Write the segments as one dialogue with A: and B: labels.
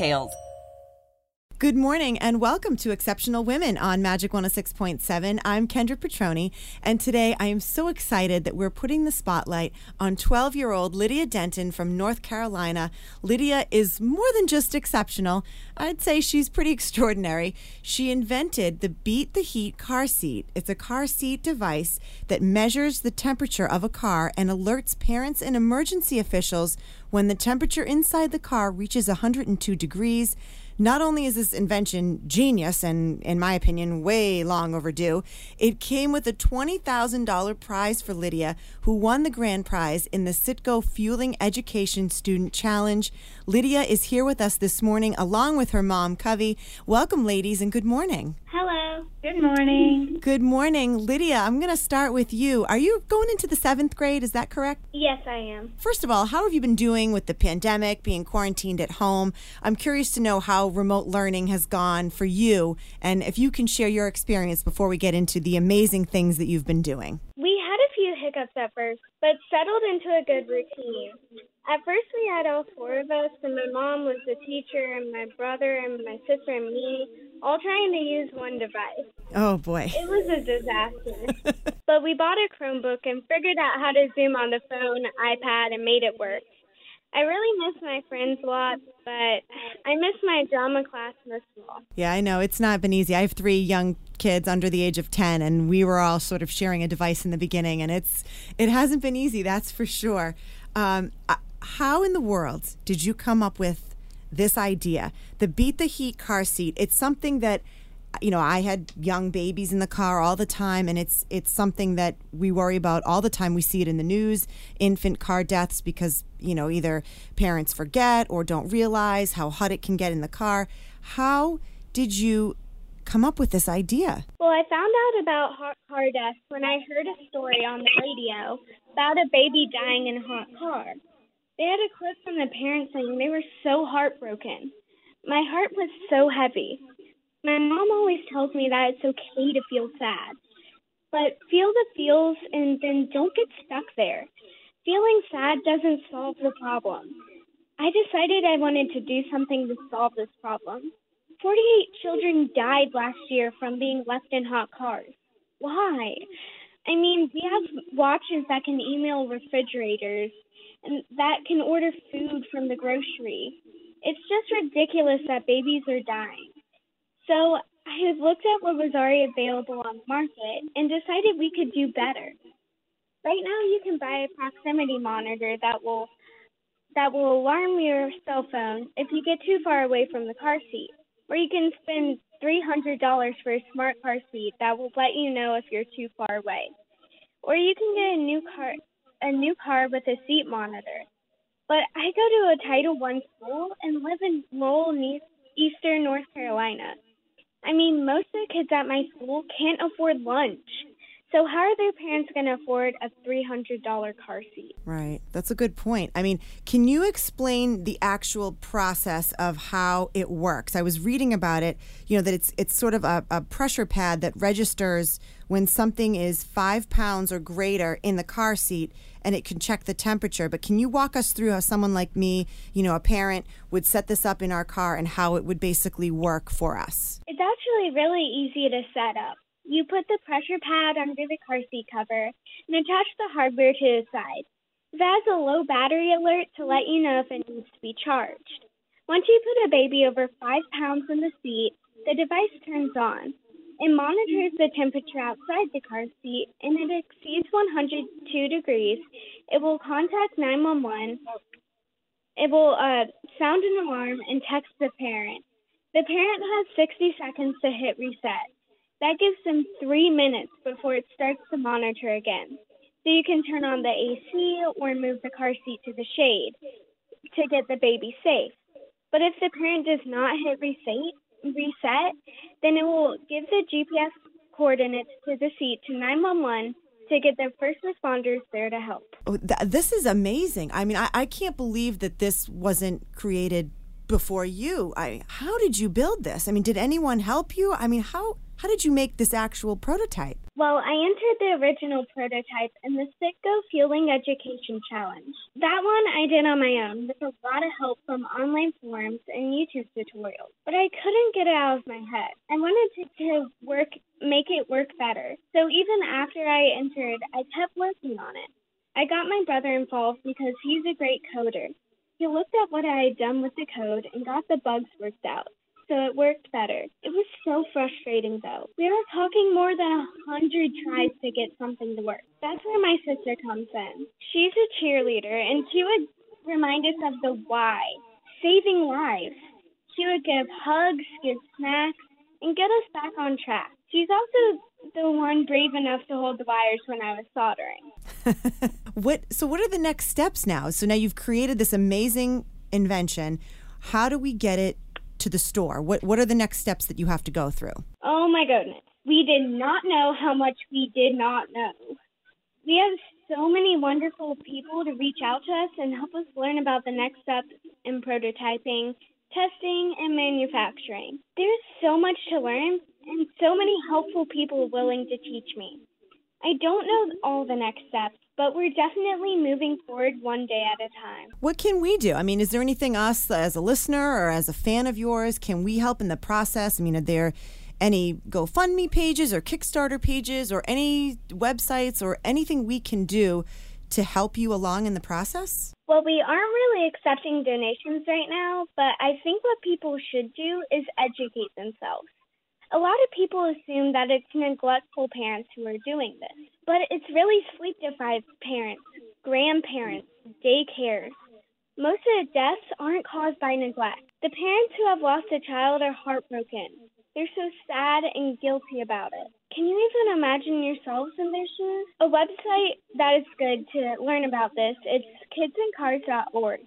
A: details.
B: Good morning and welcome to Exceptional Women on Magic 106.7. I'm Kendra Petroni, and today I am so excited that we're putting the spotlight on 12 year old Lydia Denton from North Carolina. Lydia is more than just exceptional, I'd say she's pretty extraordinary. She invented the Beat the Heat car seat. It's a car seat device that measures the temperature of a car and alerts parents and emergency officials when the temperature inside the car reaches 102 degrees. Not only is this invention genius and, in my opinion, way long overdue, it came with a $20,000 prize for Lydia, who won the grand prize in the Citgo Fueling Education Student Challenge. Lydia is here with us this morning along with her mom, Covey. Welcome, ladies, and good morning.
C: Hello. Good morning.
B: Good morning. Lydia, I'm going to start with you. Are you going into the seventh grade? Is that correct?
C: Yes, I am.
B: First of all, how have you been doing with the pandemic, being quarantined at home? I'm curious to know how remote learning has gone for you and if you can share your experience before we get into the amazing things that you've been doing.
C: We had a few hiccups at first, but settled into a good routine. At first, we had all four of us, and my mom was the teacher, and my brother, and my sister, and me, all trying to use one device.
B: Oh, boy.
C: It was a disaster. but we bought a Chromebook and figured out how to Zoom on the phone, iPad, and made it work. I really miss my friends a lot, but I miss my drama class most of all.
B: Yeah, I know. It's not been easy. I have three young kids under the age of 10 and we were all sort of sharing a device in the beginning and it's it hasn't been easy, that's for sure. Um, how in the world did you come up with this idea? The Beat the Heat car seat. It's something that you know, I had young babies in the car all the time, and it's it's something that we worry about all the time. We see it in the news, infant car deaths, because you know either parents forget or don't realize how hot it can get in the car. How did you come up with this idea?
C: Well, I found out about hot car deaths when I heard a story on the radio about a baby dying in a hot car. They had a clip from the parents saying they were so heartbroken. My heart was so heavy. My mom always tells me that it's okay to feel sad, but feel the feels and then don't get stuck there. Feeling sad doesn't solve the problem. I decided I wanted to do something to solve this problem. 48 children died last year from being left in hot cars. Why? I mean, we have watches that can email refrigerators and that can order food from the grocery. It's just ridiculous that babies are dying. So I looked at what was already available on the market and decided we could do better. Right now, you can buy a proximity monitor that will that will alarm your cell phone if you get too far away from the car seat, or you can spend $300 for a smart car seat that will let you know if you're too far away. Or you can get a new car a new car with a seat monitor. But I go to a Title I school and live in rural eastern North Carolina. I mean, most of the kids at my school can't afford lunch. So how are their parents going to afford a $300 car seat?
B: Right. That's a good point. I mean, can you explain the actual process of how it works? I was reading about it, you know, that it's it's sort of a, a pressure pad that registers when something is five pounds or greater in the car seat and it can check the temperature. But can you walk us through how someone like me, you know, a parent, would set this up in our car and how it would basically work for us?
C: It's actually really easy to set up. You put the pressure pad under the car seat cover and attach the hardware to the side. It has a low battery alert to let you know if it needs to be charged. Once you put a baby over five pounds in the seat, the device turns on. It monitors the temperature outside the car seat, and if it exceeds 102 degrees. It will contact 911. It will uh, sound an alarm and text the parent. The parent has 60 seconds to hit reset. That gives them three minutes before it starts to monitor again. So you can turn on the AC or move the car seat to the shade to get the baby safe. But if the parent does not hit reset, reset, then it will give the GPS coordinates to the seat to 911 to get the first responders there to help.
B: Oh, th- this is amazing. I mean, I, I can't believe that this wasn't created before you. I how did you build this? I mean, did anyone help you? I mean, how how did you make this actual prototype?
C: Well, I entered the original prototype in the Citgo Fueling Education Challenge. That one I did on my own with a lot of help from online forums and YouTube tutorials. But I couldn't get it out of my head. I wanted to, to work, make it work better. So even after I entered, I kept working on it. I got my brother involved because he's a great coder. He looked at what I had done with the code and got the bugs worked out so it worked better. It was so frustrating though. We were talking more than a hundred tries to get something to work. That's where my sister comes in. She's a cheerleader and she would remind us of the why, saving lives. She would give hugs, give snacks, and get us back on track. She's also the one brave enough to hold the wires when I was soldering.
B: what so what are the next steps now? So now you've created this amazing invention. How do we get it to the store? What what are the next steps that you have to go through?
C: Oh my goodness. We did not know how much we did not know. We have so many wonderful people to reach out to us and help us learn about the next steps in prototyping, testing, and manufacturing. There's so much to learn and so many helpful people willing to teach me. I don't know all the next steps, but we're definitely moving forward one day at a time.
B: What can we do? I mean, is there anything us as a listener or as a fan of yours can we help in the process? I mean, are there any GoFundMe pages or Kickstarter pages or any websites or anything we can do to help you along in the process?
C: Well, we aren't really accepting donations right now, but I think what people should do is educate themselves. A lot of people assume that it's neglectful parents who are doing this, but it's really sleep deprived parents, grandparents, daycares. Most of the deaths aren't caused by neglect. The parents who have lost a child are heartbroken. They're so sad and guilty about it. Can you even imagine yourselves in their shoes? A website that is good to learn about this is kidsandcars.org.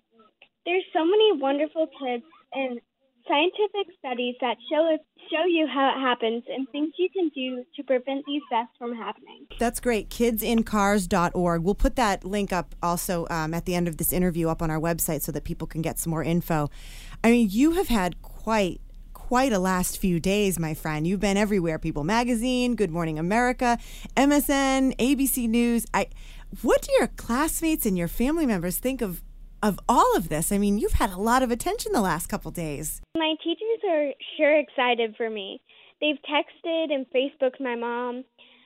C: There's so many wonderful tips and scientific studies that show show you how it happens and things you can do to prevent these deaths from happening.
B: That's great. Kidsandcars.org. We'll put that link up also um, at the end of this interview up on our website so that people can get some more info. I mean, you have had quite quite a last few days, my friend. You've been everywhere. People Magazine, Good Morning America, MSN, ABC News. I what do your classmates and your family members think of of all of this? I mean, you've had a lot of attention the last couple days.
C: My teachers are sure excited for me. They've texted and Facebooked my mom.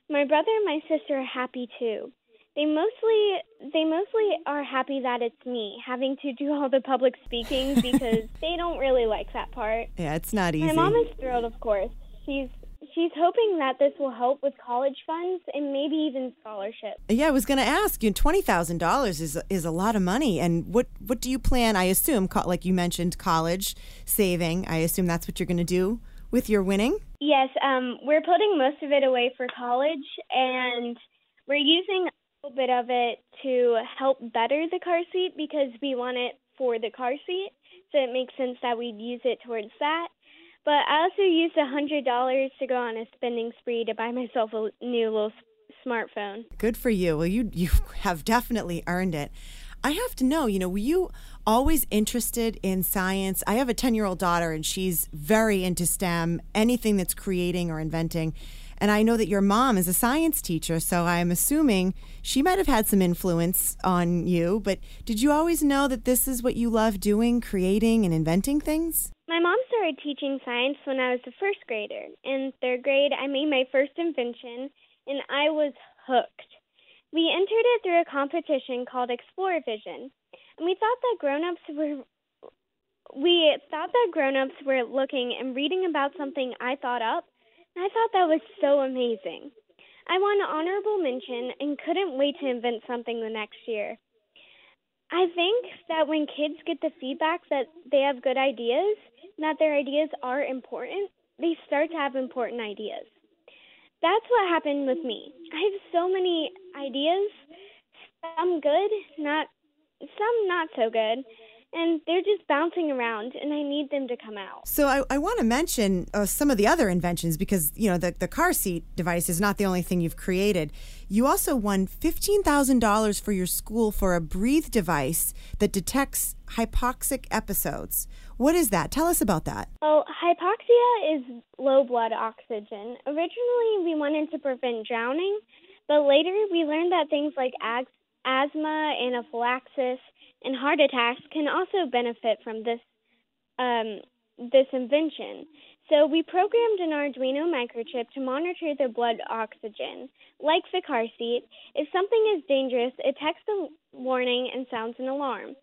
C: My brother and my sister are happy too. They mostly they mostly are happy that it's me having to do all the public speaking because they don't really like that part.
B: Yeah, it's not easy.
C: My mom is thrilled, of course. She's she's hoping that this will help with college funds and maybe even scholarships.
B: Yeah, I was going to ask you. Twenty thousand dollars is is a lot of money. And what what do you plan? I assume, like you mentioned, college saving. I assume that's what you're going to do with your winning.
C: Yes, um, we're putting most of it away for college, and we're using a little bit of it to help better the car seat because we want it for the car seat. So it makes sense that we'd use it towards that. But I also used a hundred dollars to go on a spending spree to buy myself a new little smartphone.
B: Good for you. Well, you you have definitely earned it. I have to know, you know, were you always interested in science? I have a 10 year old daughter and she's very into STEM, anything that's creating or inventing. And I know that your mom is a science teacher, so I'm assuming she might have had some influence on you. But did you always know that this is what you love doing, creating and inventing things?
C: My mom started teaching science when I was a first grader. In third grade, I made my first invention, and I was hooked. We entered it through a competition called ExploraVision, and we thought that grown-ups were we thought that grown-ups were looking and reading about something I thought up, and I thought that was so amazing. I won honorable mention and couldn't wait to invent something the next year. I think that when kids get the feedback that they have good ideas, that their ideas are important, they start to have important ideas. That's what happened with me. I have so many ideas, some good, not some not so good, and they're just bouncing around and I need them to come out.
B: So I, I want to mention uh, some of the other inventions because, you know, the, the car seat device is not the only thing you've created. You also won $15,000 for your school for a breathe device that detects hypoxic episodes. What is that? Tell us about that.
C: Well, hypoxia is low blood oxygen. Originally, we wanted to prevent drowning, but later we learned that things like asthma, anaphylaxis, and heart attacks can also benefit from this um, this invention. So we programmed an Arduino microchip to monitor the blood oxygen. Like the car seat, if something is dangerous, it texts a warning and sounds an alarm.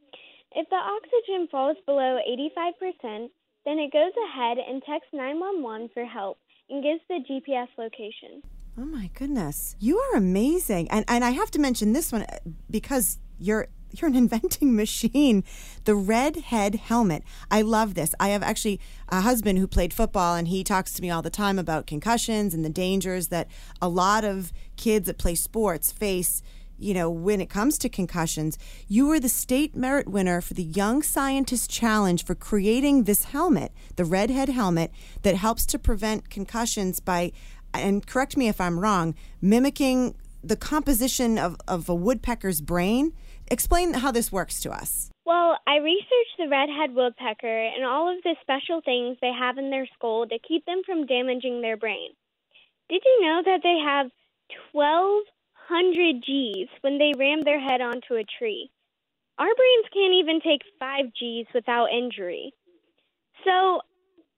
C: If the oxygen falls below 85%, then it goes ahead and texts 911 for help and gives the GPS location.
B: Oh my goodness. You are amazing. And and I have to mention this one uh, because you're you're an inventing machine. The red head helmet. I love this. I have actually a husband who played football, and he talks to me all the time about concussions and the dangers that a lot of kids that play sports face. You know, when it comes to concussions, you were the state merit winner for the Young Scientist Challenge for creating this helmet, the red head helmet, that helps to prevent concussions by, and correct me if I'm wrong, mimicking the composition of, of a woodpecker's brain Explain how this works to us.
C: Well, I researched the redhead woodpecker and all of the special things they have in their skull to keep them from damaging their brain. Did you know that they have 1,200 G's when they ram their head onto a tree? Our brains can't even take 5 G's without injury. So,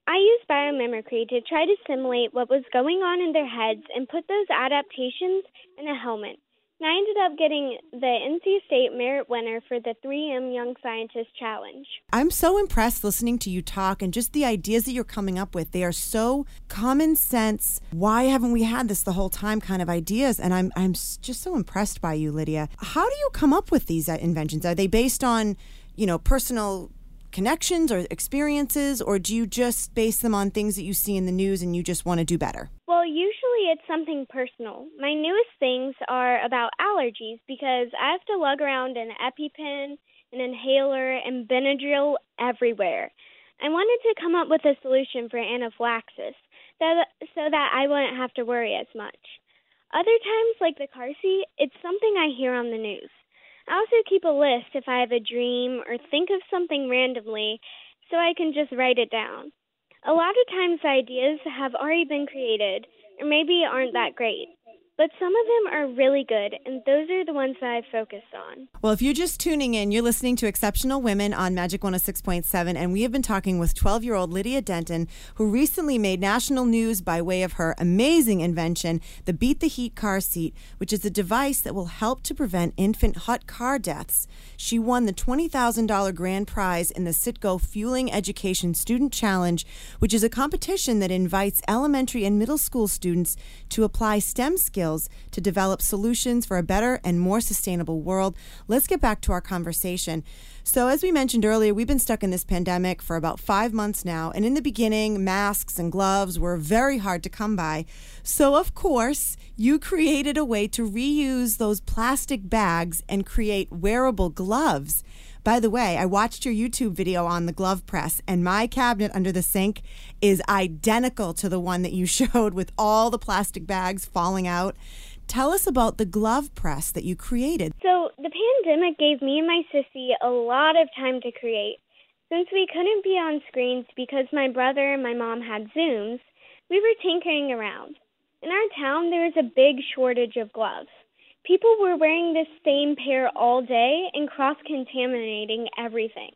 C: I used biomimicry to try to simulate what was going on in their heads and put those adaptations in a helmet. And I ended up getting the NC State Merit winner for the 3M Young Scientist Challenge.
B: I'm so impressed listening to you talk and just the ideas that you're coming up with. They are so common sense. Why haven't we had this the whole time kind of ideas? And I'm, I'm just so impressed by you, Lydia. How do you come up with these uh, inventions? Are they based on, you know, personal connections or experiences, or do you just base them on things that you see in the news and you just want to do better?
C: Well, usually it's something personal. My newest things are about allergies because I have to lug around an EpiPen, an inhaler, and Benadryl everywhere. I wanted to come up with a solution for anaphylaxis so that I wouldn't have to worry as much. Other times, like the car seat, it's something I hear on the news. I also keep a list if I have a dream or think of something randomly so I can just write it down. A lot of times ideas have already been created maybe aren't that great. But some of them are really good, and those are the ones that I've focused on.
B: Well, if you're just tuning in, you're listening to Exceptional Women on Magic 106.7, and we have been talking with 12 year old Lydia Denton, who recently made national news by way of her amazing invention, the Beat the Heat car seat, which is a device that will help to prevent infant hot car deaths. She won the $20,000 grand prize in the Citgo Fueling Education Student Challenge, which is a competition that invites elementary and middle school students to apply STEM skills skills to develop solutions for a better and more sustainable world. Let's get back to our conversation. So, as we mentioned earlier, we've been stuck in this pandemic for about five months now. And in the beginning, masks and gloves were very hard to come by. So, of course, you created a way to reuse those plastic bags and create wearable gloves. By the way, I watched your YouTube video on the glove press, and my cabinet under the sink is identical to the one that you showed with all the plastic bags falling out. Tell us about the glove press that you created.
C: So, the pandemic gave me and my sissy a lot of time to create. Since we couldn't be on screens because my brother and my mom had Zooms, we were tinkering around. In our town, there is a big shortage of gloves. People were wearing this same pair all day and cross contaminating everything.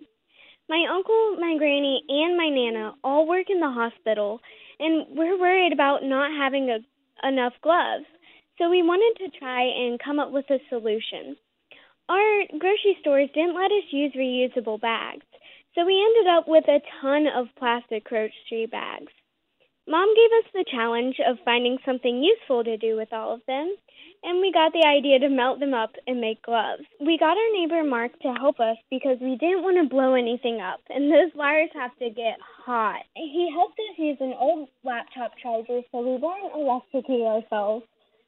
C: My uncle, my granny, and my nana all work in the hospital, and we're worried about not having a, enough gloves. So we wanted to try and come up with a solution. Our grocery stores didn't let us use reusable bags, So we ended up with a ton of plastic grocery bags. Mom gave us the challenge of finding something useful to do with all of them, and we got the idea to melt them up and make gloves. We got our neighbor Mark to help us because we didn't want to blow anything up, and those wires have to get hot. He helped us use an old laptop charger so we weren't electrocuted ourselves,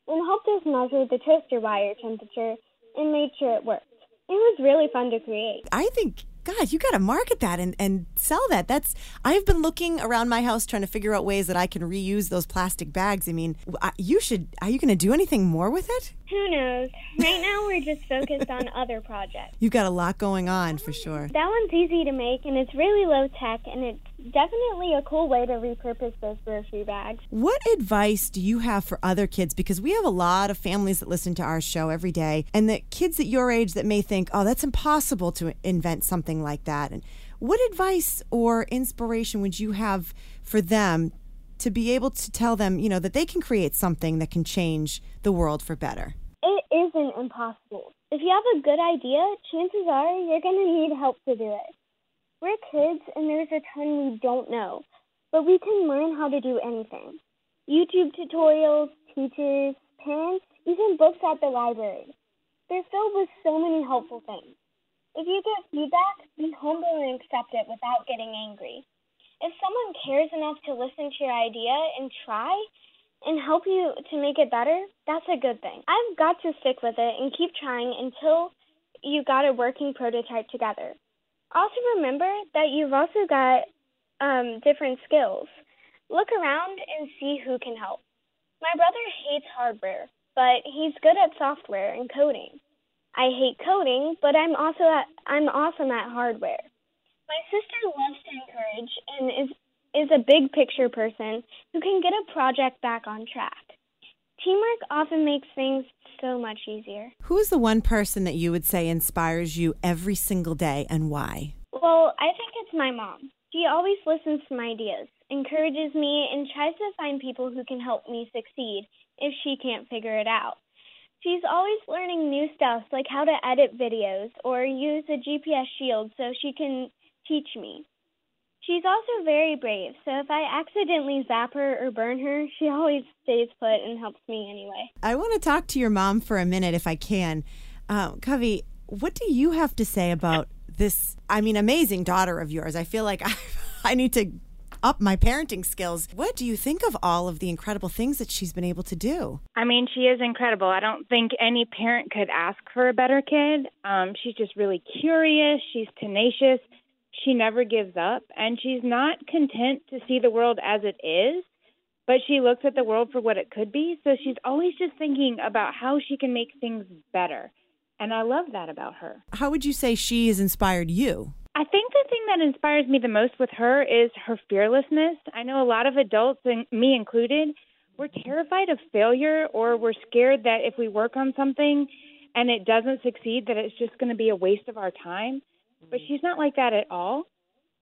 C: and helped us measure the toaster wire temperature and made sure it worked. It was really fun to create.
B: I think God, you got to market that and, and sell that. That's I've been looking around my house trying to figure out ways that I can reuse those plastic bags. I mean, you should. Are you going to do anything more with it?
C: Who knows? Right now, we're just focused on other projects.
B: You've got a lot going on for sure.
C: That one's easy to make, and it's really low tech, and it's definitely a cool way to repurpose those grocery bags.
B: What advice do you have for other kids? Because we have a lot of families that listen to our show every day, and the kids at your age that may think, oh, that's impossible to invent something like that. And what advice or inspiration would you have for them to be able to tell them, you know, that they can create something that can change the world for better?
C: It isn't impossible. If you have a good idea, chances are you're going to need help to do it. We're kids and there's a ton we don't know, but we can learn how to do anything. YouTube tutorials, teachers, parents, even books at the library. They're filled with so many helpful things. If you get feedback, be humble and accept it without getting angry. If someone cares enough to listen to your idea and try, and help you to make it better, that's a good thing. I've got to stick with it and keep trying until you got a working prototype together. Also, remember that you've also got um, different skills. Look around and see who can help. My brother hates hardware, but he's good at software and coding. I hate coding, but I'm also at, I'm awesome at hardware. My sister loves to encourage and is is a big picture person who can get a project back on track. Teamwork often makes things so much easier.
B: Who is the one person that you would say inspires you every single day and why?
C: Well, I think it's my mom. She always listens to my ideas, encourages me, and tries to find people who can help me succeed if she can't figure it out. She's always learning new stuff like how to edit videos or use a GPS shield so she can teach me. She's also very brave, so if I accidentally zap her or burn her, she always stays put and helps me anyway.
B: I want to talk to your mom for a minute if I can. Uh, Covey, what do you have to say about this, I mean, amazing daughter of yours? I feel like I, I need to up my parenting skills. What do you think of all of the incredible things that she's been able to do?
D: I mean, she is incredible. I don't think any parent could ask for a better kid. Um, she's just really curious. She's tenacious she never gives up and she's not content to see the world as it is, but she looks at the world for what it could be. So she's always just thinking about how she can make things better. And I love that about her.
B: How would you say she has inspired you?
D: I think the thing that inspires me the most with her is her fearlessness. I know a lot of adults, and me included, we're terrified of failure or we're scared that if we work on something and it doesn't succeed, that it's just going to be a waste of our time but she's not like that at all.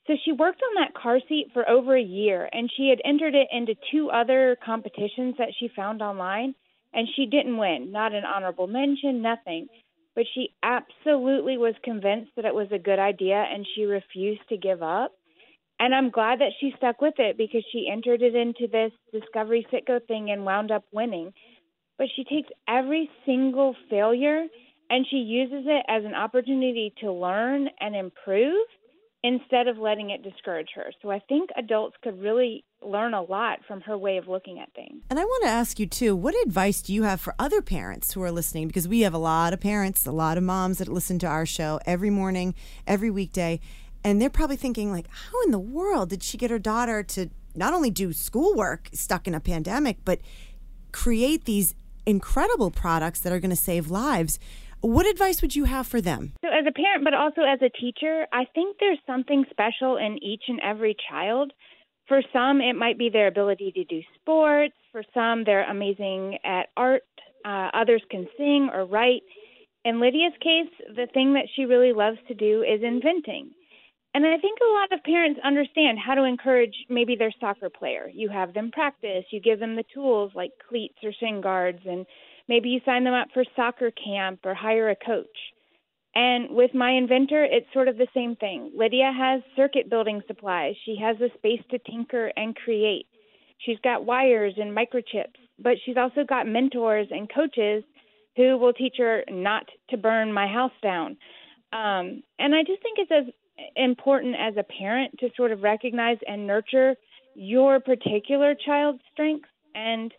D: So she worked on that car seat for over a year and she had entered it into two other competitions that she found online and she didn't win, not an honorable mention, nothing. But she absolutely was convinced that it was a good idea and she refused to give up. And I'm glad that she stuck with it because she entered it into this Discovery Citgo thing and wound up winning. But she takes every single failure and she uses it as an opportunity to learn and improve instead of letting it discourage her. So I think adults could really learn a lot from her way of looking at things.
B: And I want to ask you too, what advice do you have for other parents who are listening because we have a lot of parents, a lot of moms that listen to our show every morning, every weekday, and they're probably thinking like, how in the world did she get her daughter to not only do schoolwork stuck in a pandemic, but create these incredible products that are going to save lives? What advice would you have for them?
D: So, as a parent, but also as a teacher, I think there's something special in each and every child. For some, it might be their ability to do sports. For some, they're amazing at art. Uh, others can sing or write. In Lydia's case, the thing that she really loves to do is inventing. And I think a lot of parents understand how to encourage maybe their soccer player. You have them practice, you give them the tools like cleats or shin guards, and Maybe you sign them up for soccer camp or hire a coach. And with my inventor, it's sort of the same thing. Lydia has circuit building supplies. She has a space to tinker and create. She's got wires and microchips, but she's also got mentors and coaches who will teach her not to burn my house down. Um, and I just think it's as important as a parent to sort of recognize and nurture your particular child's strengths. And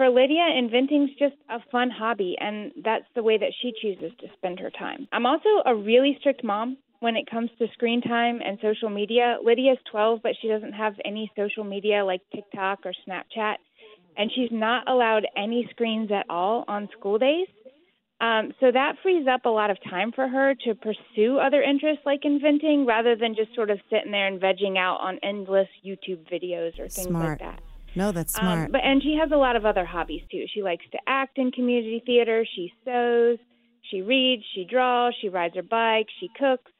D: for Lydia, inventing's just a fun hobby, and that's the way that she chooses to spend her time. I'm also a really strict mom when it comes to screen time and social media. Lydia's 12, but she doesn't have any social media like TikTok or Snapchat, and she's not allowed any screens at all on school days. Um, so that frees up a lot of time for her to pursue other interests like inventing rather than just sort of sitting there and vegging out on endless YouTube videos or things
B: Smart.
D: like that.
B: No, that's smart.
D: Um, but and she has a lot of other hobbies too. She likes to act in community theater. She sews. She reads. She draws. She rides her bike. She cooks.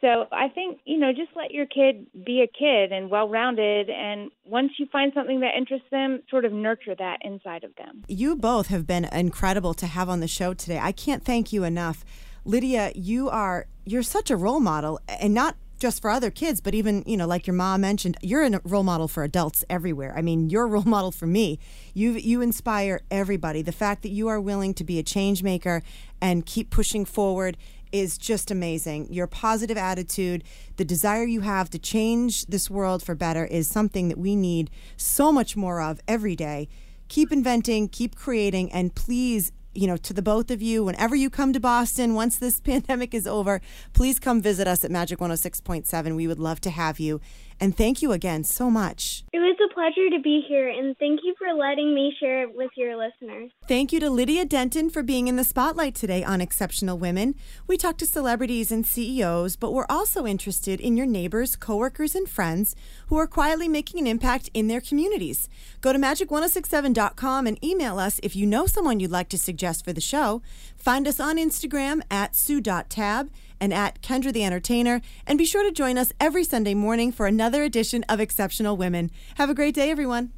D: So I think you know, just let your kid be a kid and well-rounded. And once you find something that interests them, sort of nurture that inside of them.
B: You both have been incredible to have on the show today. I can't thank you enough. Lydia, you are you're such a role model and not just for other kids, but even, you know, like your mom mentioned, you're a role model for adults everywhere. I mean, you're a role model for me. You you inspire everybody. The fact that you are willing to be a change maker and keep pushing forward is just amazing. Your positive attitude, the desire you have to change this world for better is something that we need so much more of every day. Keep inventing, keep creating, and please you know, to the both of you, whenever you come to Boston, once this pandemic is over, please come visit us at Magic 106.7. We would love to have you. And thank you again so much.
C: It was a pleasure to be here, and thank you for letting me share it with your listeners.
B: Thank you to Lydia Denton for being in the spotlight today on Exceptional Women. We talked to celebrities and CEOs, but we're also interested in your neighbors, coworkers, and friends who are quietly making an impact in their communities. Go to magic1067.com and email us if you know someone you'd like to suggest for the show. Find us on Instagram at sue.tab and at Kendra the Entertainer. And be sure to join us every Sunday morning for another edition of Exceptional Women. Have a great day, everyone.